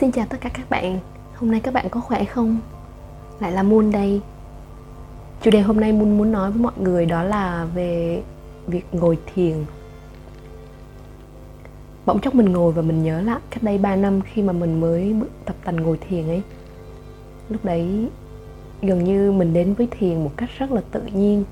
xin chào tất cả các bạn. Hôm nay các bạn có khỏe không? Lại là Moon đây. Chủ đề hôm nay Moon muốn nói với mọi người đó là về việc ngồi thiền. Bỗng chốc mình ngồi và mình nhớ lại cách đây 3 năm khi mà mình mới tập tành ngồi thiền ấy. Lúc đấy, gần như mình đến với thiền một cách rất là tự nhiên.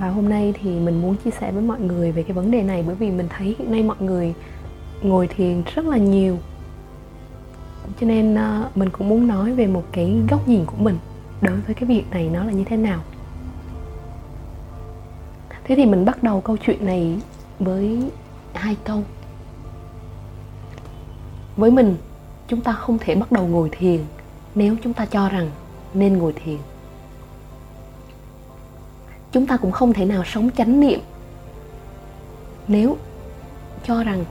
Và hôm nay thì mình muốn chia sẻ với mọi người về cái vấn đề này bởi vì mình thấy hiện nay mọi người ngồi thiền rất là nhiều. Cho nên ờ, mình cũng muốn nói về một cái góc nhìn của mình đối với cái việc này nó là như thế nào. Thế thì mình bắt đầu câu chuyện này với hai câu. Với mình, chúng ta không thể bắt đầu ngồi thiền nếu chúng ta cho rằng nên ngồi thiền. Chúng ta cũng không thể nào sống chánh niệm nếu cho rằng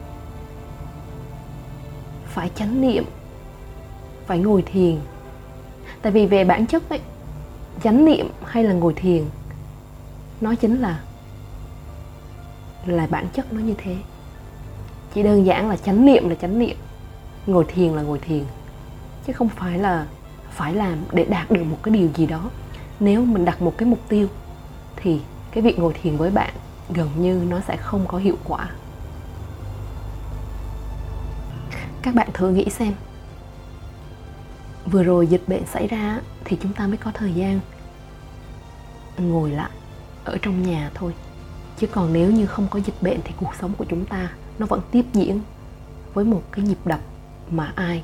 phải chánh niệm, phải ngồi thiền. Tại vì về bản chất ấy, chánh niệm hay là ngồi thiền, nó chính là là bản chất nó như thế. Chỉ đơn giản là chánh niệm là chánh niệm, ngồi thiền là ngồi thiền, chứ không phải là phải làm để đạt được một cái điều gì đó. Nếu mình đặt một cái mục tiêu, thì cái việc ngồi thiền với bạn gần như nó sẽ không có hiệu quả. Các bạn thử nghĩ xem. Vừa rồi dịch bệnh xảy ra thì chúng ta mới có thời gian ngồi lại ở trong nhà thôi. Chứ còn nếu như không có dịch bệnh thì cuộc sống của chúng ta nó vẫn tiếp diễn với một cái nhịp đập mà ai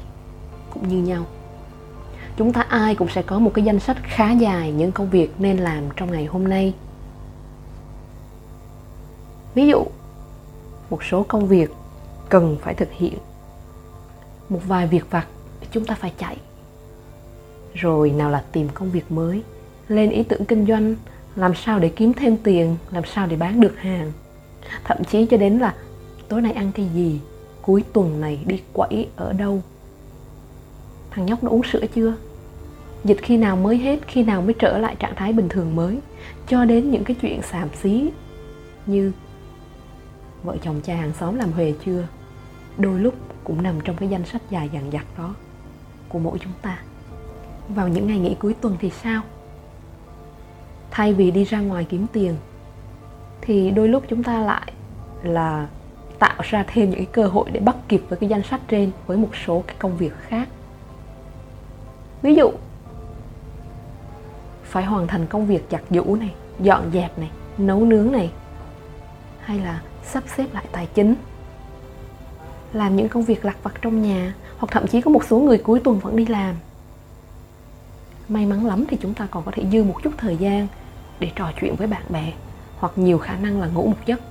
cũng như nhau. Chúng ta ai cũng sẽ có một cái danh sách khá dài những công việc nên làm trong ngày hôm nay. Ví dụ, một số công việc cần phải thực hiện một vài việc vặt chúng ta phải chạy. Rồi nào là tìm công việc mới, lên ý tưởng kinh doanh, làm sao để kiếm thêm tiền, làm sao để bán được hàng. Thậm chí cho đến là tối nay ăn cái gì, cuối tuần này đi quẩy ở đâu. Thằng nhóc nó uống sữa chưa? Dịch khi nào mới hết, khi nào mới trở lại trạng thái bình thường mới. Cho đến những cái chuyện xàm xí như vợ chồng cha hàng xóm làm huề chưa? Đôi lúc cũng nằm trong cái danh sách dài dằng dặc đó của mỗi chúng ta. Vào những ngày nghỉ cuối tuần thì sao? Thay vì đi ra ngoài kiếm tiền, thì đôi lúc chúng ta lại là tạo ra thêm những cái cơ hội để bắt kịp với cái danh sách trên với một số cái công việc khác. Ví dụ, phải hoàn thành công việc giặt giũ này, dọn dẹp này, nấu nướng này, hay là sắp xếp lại tài chính làm những công việc lặt vặt trong nhà hoặc thậm chí có một số người cuối tuần vẫn đi làm. May mắn lắm thì chúng ta còn có thể dư một chút thời gian để trò chuyện với bạn bè hoặc nhiều khả năng là ngủ một giấc.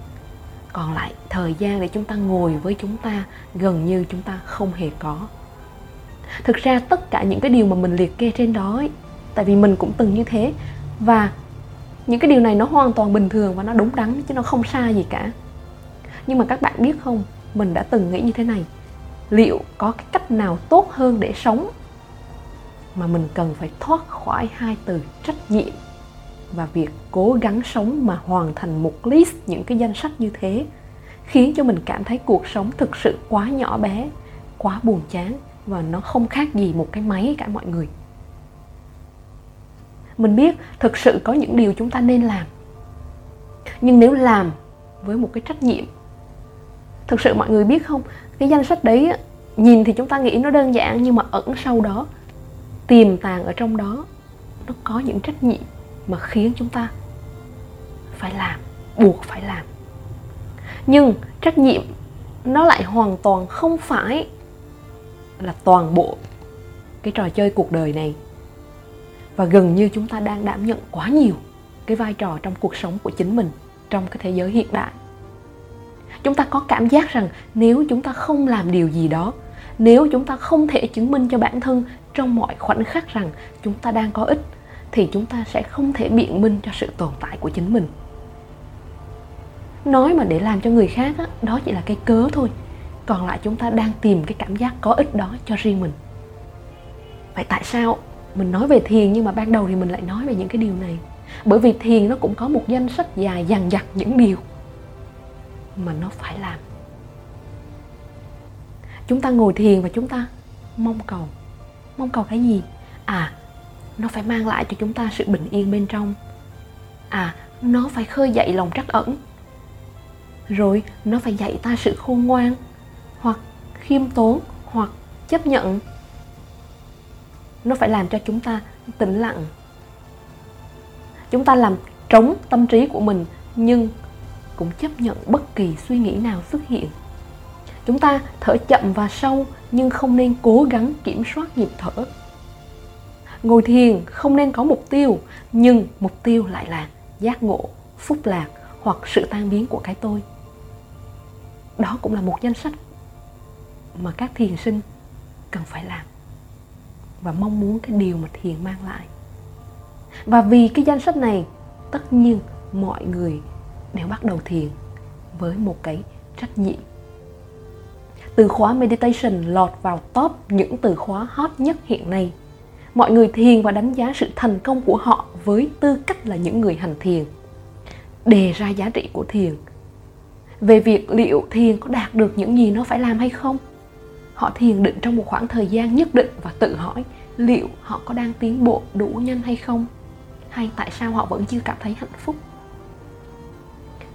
Còn lại thời gian để chúng ta ngồi với chúng ta gần như chúng ta không hề có. Thực ra tất cả những cái điều mà mình liệt kê trên đó ấy, tại vì mình cũng từng như thế và những cái điều này nó hoàn toàn bình thường và nó đúng đắn chứ nó không sai gì cả. Nhưng mà các bạn biết không mình đã từng nghĩ như thế này. Liệu có cái cách nào tốt hơn để sống mà mình cần phải thoát khỏi hai từ trách nhiệm và việc cố gắng sống mà hoàn thành một list những cái danh sách như thế, khiến cho mình cảm thấy cuộc sống thực sự quá nhỏ bé, quá buồn chán và nó không khác gì một cái máy cả mọi người? Mình biết thực sự có những điều chúng ta nên làm. Nhưng nếu làm với một cái trách nhiệm thực sự mọi người biết không? Cái danh sách đấy nhìn thì chúng ta nghĩ nó đơn giản nhưng mà ẩn sâu đó, tiềm tàng ở trong đó, nó có những trách nhiệm mà khiến chúng ta phải làm, buộc phải làm. Nhưng trách nhiệm nó lại hoàn toàn không phải là toàn bộ cái trò chơi cuộc đời này. Và gần như chúng ta đang đảm nhận quá nhiều cái vai trò trong cuộc sống của chính mình trong cái thế giới hiện đại chúng ta có cảm giác rằng nếu chúng ta không làm điều gì đó nếu chúng ta không thể chứng minh cho bản thân trong mọi khoảnh khắc rằng chúng ta đang có ích thì chúng ta sẽ không thể biện minh cho sự tồn tại của chính mình. Nói mà để làm cho người khác đó, đó chỉ là cái cớ thôi. Còn lại chúng ta đang tìm cái cảm giác có ích đó cho riêng mình. Vậy tại sao mình nói về thiền nhưng mà ban đầu thì mình lại nói về những cái điều này? Bởi vì thiền nó cũng có một danh sách dài dằng dặc những điều mà nó phải làm. Chúng ta ngồi thiền và chúng ta mong cầu. Mong cầu cái gì? À nó phải mang lại cho chúng ta sự bình yên bên trong. À nó phải khơi dậy lòng trắc ẩn. Rồi, nó phải dạy ta sự khôn ngoan, hoặc khiêm tốn, hoặc chấp nhận. Nó phải làm cho chúng ta tĩnh lặng. Chúng ta làm trống tâm trí của mình, nhưng cũng chấp nhận bất kỳ suy nghĩ nào xuất hiện. Chúng ta thở chậm và sâu, nhưng không nên cố gắng kiểm soát nhịp thở. Ngồi thiền không nên có mục tiêu, nhưng mục tiêu lại là giác ngộ, phúc lạc hoặc sự tan biến của cái tôi. Đó cũng là một danh sách mà các thiền sinh cần phải làm và mong muốn cái điều mà thiền mang lại. Và vì cái danh sách này, tất nhiên mọi người đều bắt đầu thiền với một cái trách nhiệm. Từ khóa meditation lọt vào top những từ khóa hot nhất hiện nay. Mọi người thiền và đánh giá sự thành công của họ với tư cách là những người hành thiền. Đề ra giá trị của thiền. Về việc liệu thiền có đạt được những gì nó phải làm hay không? Họ thiền định trong một khoảng thời gian nhất định và tự hỏi liệu họ có đang tiến bộ đủ nhanh hay không? Hay tại sao họ vẫn chưa cảm thấy hạnh phúc?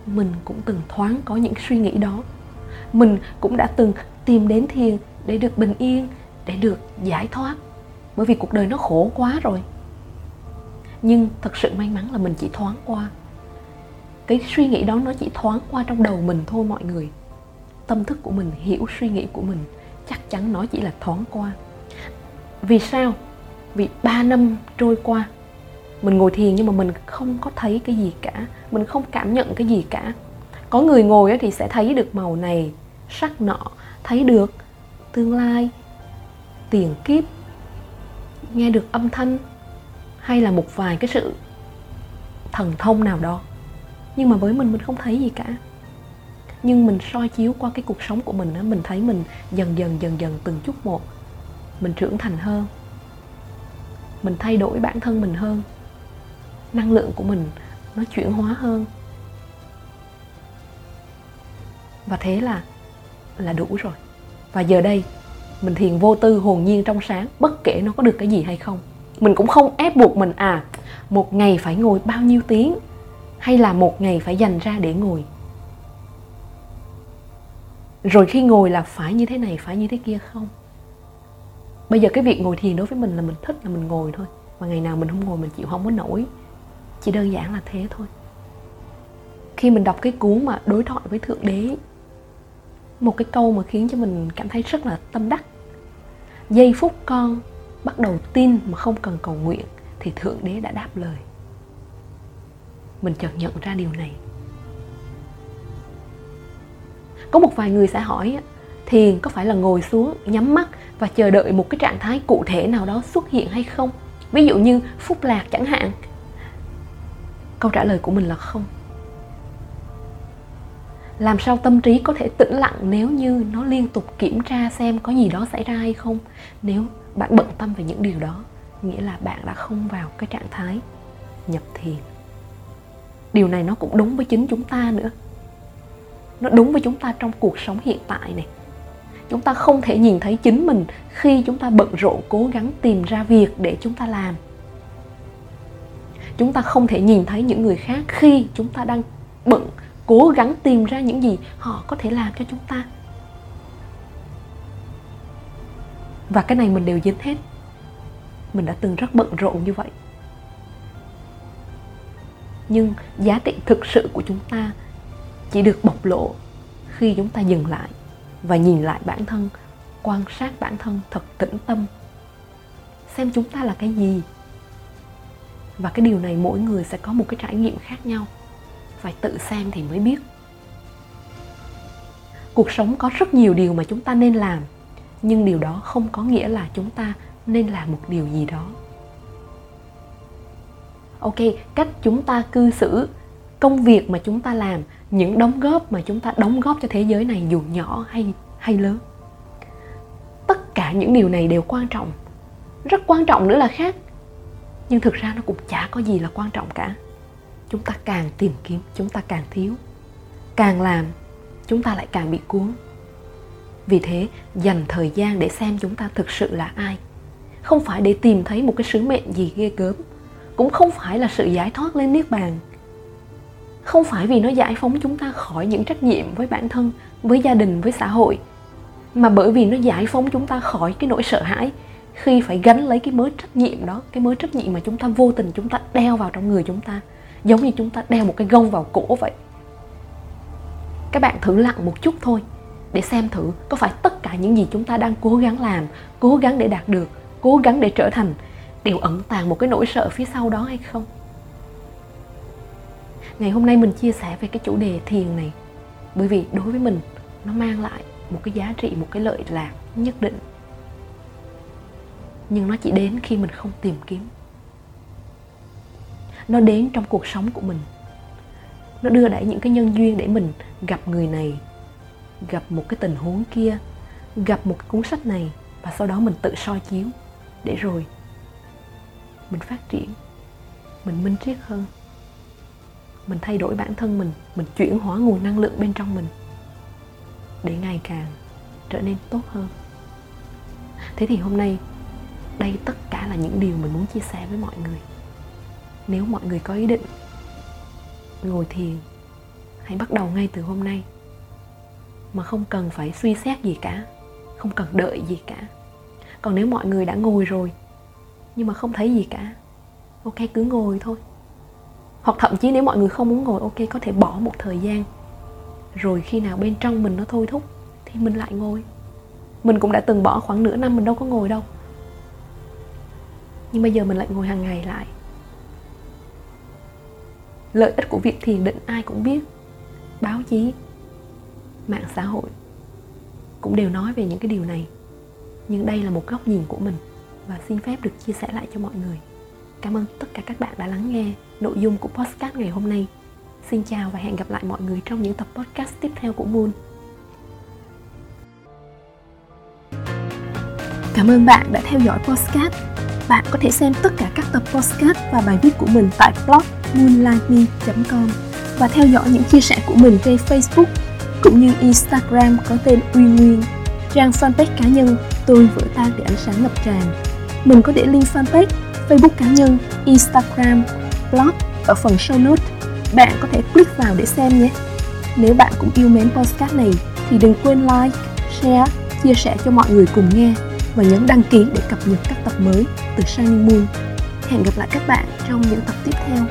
Mình cũng từng thoáng có những suy nghĩ đó. Mình cũng đã từng tìm đến thiền để được bình yên, để được giải thoát, bởi vì cuộc đời nó khổ quá rồi. Nhưng thật sự may mắn là mình chỉ thoáng qua. Cái suy nghĩ đó nó chỉ thoáng qua trong đầu mình thôi mọi người. Tâm thức của mình, hiểu suy nghĩ của mình, chắc chắn nó chỉ là thoáng qua. Vì sao? Vì ba năm trôi qua mình ngồi thiền nhưng mà mình không có thấy cái gì cả. Mình không cảm nhận cái gì cả. Có người ngồi thì sẽ thấy được màu này, sắc nọ, thấy được tương lai, tiền kiếp, nghe được âm thanh, hay là một vài cái sự thần thông nào đó. Nhưng mà với mình mình không thấy gì cả. Nhưng mình soi chiếu qua cái cuộc sống của mình á, mình thấy mình dần dần dần dần từng chút một, mình trưởng thành hơn. Mình thay đổi bản thân mình hơn năng lượng của mình nó chuyển hóa hơn. Và thế là là đủ rồi. Và giờ đây, mình thiền vô tư hồn nhiên trong sáng, bất kể nó có được cái gì hay không. Mình cũng không ép buộc mình à một ngày phải ngồi bao nhiêu tiếng, hay là một ngày phải dành ra để ngồi. Rồi khi ngồi là phải như thế này, phải như thế kia không? Bây giờ cái việc ngồi thiền đối với mình là mình thích là mình ngồi thôi. Mà ngày nào mình không ngồi mình chịu không có nổi chỉ đơn giản là thế thôi. Khi mình đọc cái cuốn mà đối thoại với thượng đế, một cái câu mà khiến cho mình cảm thấy rất là tâm đắc. Giây phút con bắt đầu tin mà không cần cầu nguyện thì thượng đế đã đáp lời. Mình chợt nhận ra điều này. Có một vài người sẽ hỏi thiền có phải là ngồi xuống nhắm mắt và chờ đợi một cái trạng thái cụ thể nào đó xuất hiện hay không? Ví dụ như phúc lạc chẳng hạn câu trả lời của mình là không. Làm sao tâm trí có thể tĩnh lặng nếu như nó liên tục kiểm tra xem có gì đó xảy ra hay không? Nếu bạn bận tâm về những điều đó, nghĩa là bạn đã không vào cái trạng thái nhập thiền. Điều này nó cũng đúng với chính chúng ta nữa. Nó đúng với chúng ta trong cuộc sống hiện tại này. Chúng ta không thể nhìn thấy chính mình khi chúng ta bận rộn cố gắng tìm ra việc để chúng ta làm chúng ta không thể nhìn thấy những người khác khi chúng ta đang bận, cố gắng tìm ra những gì họ có thể làm cho chúng ta. Và cái này mình đều dính hết. Mình đã từng rất bận rộn như vậy. Nhưng giá trị thực sự của chúng ta chỉ được bộc lộ khi chúng ta dừng lại và nhìn lại bản thân, quan sát bản thân thật tĩnh tâm. Xem chúng ta là cái gì và cái điều này mỗi người sẽ có một cái trải nghiệm khác nhau. Phải tự xem thì mới biết. Cuộc sống có rất nhiều điều mà chúng ta nên làm, nhưng điều đó không có nghĩa là chúng ta nên làm một điều gì đó. Ok, cách chúng ta cư xử, công việc mà chúng ta làm, những đóng góp mà chúng ta đóng góp cho thế giới này dù nhỏ hay hay lớn. Tất cả những điều này đều quan trọng. Rất quan trọng nữa là khác nhưng thực ra nó cũng chả có gì là quan trọng cả. Chúng ta càng tìm kiếm, chúng ta càng thiếu. Càng làm, chúng ta lại càng bị cuốn. Vì thế, dành thời gian để xem chúng ta thực sự là ai. Không phải để tìm thấy một cái sứ mệnh gì ghê gớm. Cũng không phải là sự giải thoát lên niết bàn. Không phải vì nó giải phóng chúng ta khỏi những trách nhiệm với bản thân, với gia đình, với xã hội. Mà bởi vì nó giải phóng chúng ta khỏi cái nỗi sợ hãi khi phải gánh lấy cái mớ trách nhiệm đó, cái mớ trách nhiệm mà chúng ta vô tình chúng ta đeo vào trong người chúng ta, giống như chúng ta đeo một cái gông vào cổ vậy. Các bạn thử lặng một chút thôi để xem thử có phải tất cả những gì chúng ta đang cố gắng làm, cố gắng để đạt được, cố gắng để trở thành đều ẩn tàng một cái nỗi sợ phía sau đó hay không? Ngày hôm nay mình chia sẻ về cái chủ đề thiền này bởi vì đối với mình nó mang lại một cái giá trị, một cái lợi lạc nhất định nhưng nó chỉ đến khi mình không tìm kiếm. Nó đến trong cuộc sống của mình. Nó đưa đẩy những cái nhân duyên để mình gặp người này, gặp một cái tình huống kia, gặp một cái cuốn sách này và sau đó mình tự soi chiếu để rồi mình phát triển, mình minh triết hơn. Mình thay đổi bản thân mình mình chuyển hóa nguồn năng lượng bên trong mình để ngày càng trở nên tốt hơn. Thế thì hôm nay đây tất cả là những điều mình muốn chia sẻ với mọi người. Nếu mọi người có ý định ngồi thiền, hãy bắt đầu ngay từ hôm nay. Mà không cần phải suy xét gì cả, không cần đợi gì cả. Còn nếu mọi người đã ngồi rồi, nhưng mà không thấy gì cả, ok, cứ ngồi thôi. Hoặc thậm chí nếu mọi người không muốn ngồi, ok, có thể bỏ một thời gian. Rồi khi nào bên trong mình nó thôi thúc, thì mình lại ngồi. Mình cũng đã từng bỏ khoảng nửa năm mình đâu có ngồi đâu nhưng bây giờ mình lại ngồi hàng ngày lại. Lợi ích của việc thiền định ai cũng biết. Báo chí, mạng xã hội cũng đều nói về những cái điều này. Nhưng đây là một góc nhìn của mình và xin phép được chia sẻ lại cho mọi người. Cảm ơn tất cả các bạn đã lắng nghe nội dung của podcast ngày hôm nay. Xin chào và hẹn gặp lại mọi người trong những tập podcast tiếp theo của moon. Cảm ơn bạn đã theo dõi podcast bạn có thể xem tất cả các tập podcast và bài viết của mình tại blog moonlightme.com và theo dõi những chia sẻ của mình trên Facebook cũng như Instagram có tên Uy Nguyên, trang fanpage cá nhân Tôi vỡ tan để ánh sáng ngập tràn. Mình có để link fanpage, Facebook cá nhân, Instagram, blog ở phần show notes Bạn có thể click vào để xem nhé. Nếu bạn cũng yêu mến podcast này thì đừng quên like, share, chia sẻ cho mọi người cùng nghe và nhấn đăng ký để cập nhật các tập mới từ Shining Moon. Hẹn gặp lại các bạn trong những tập tiếp theo.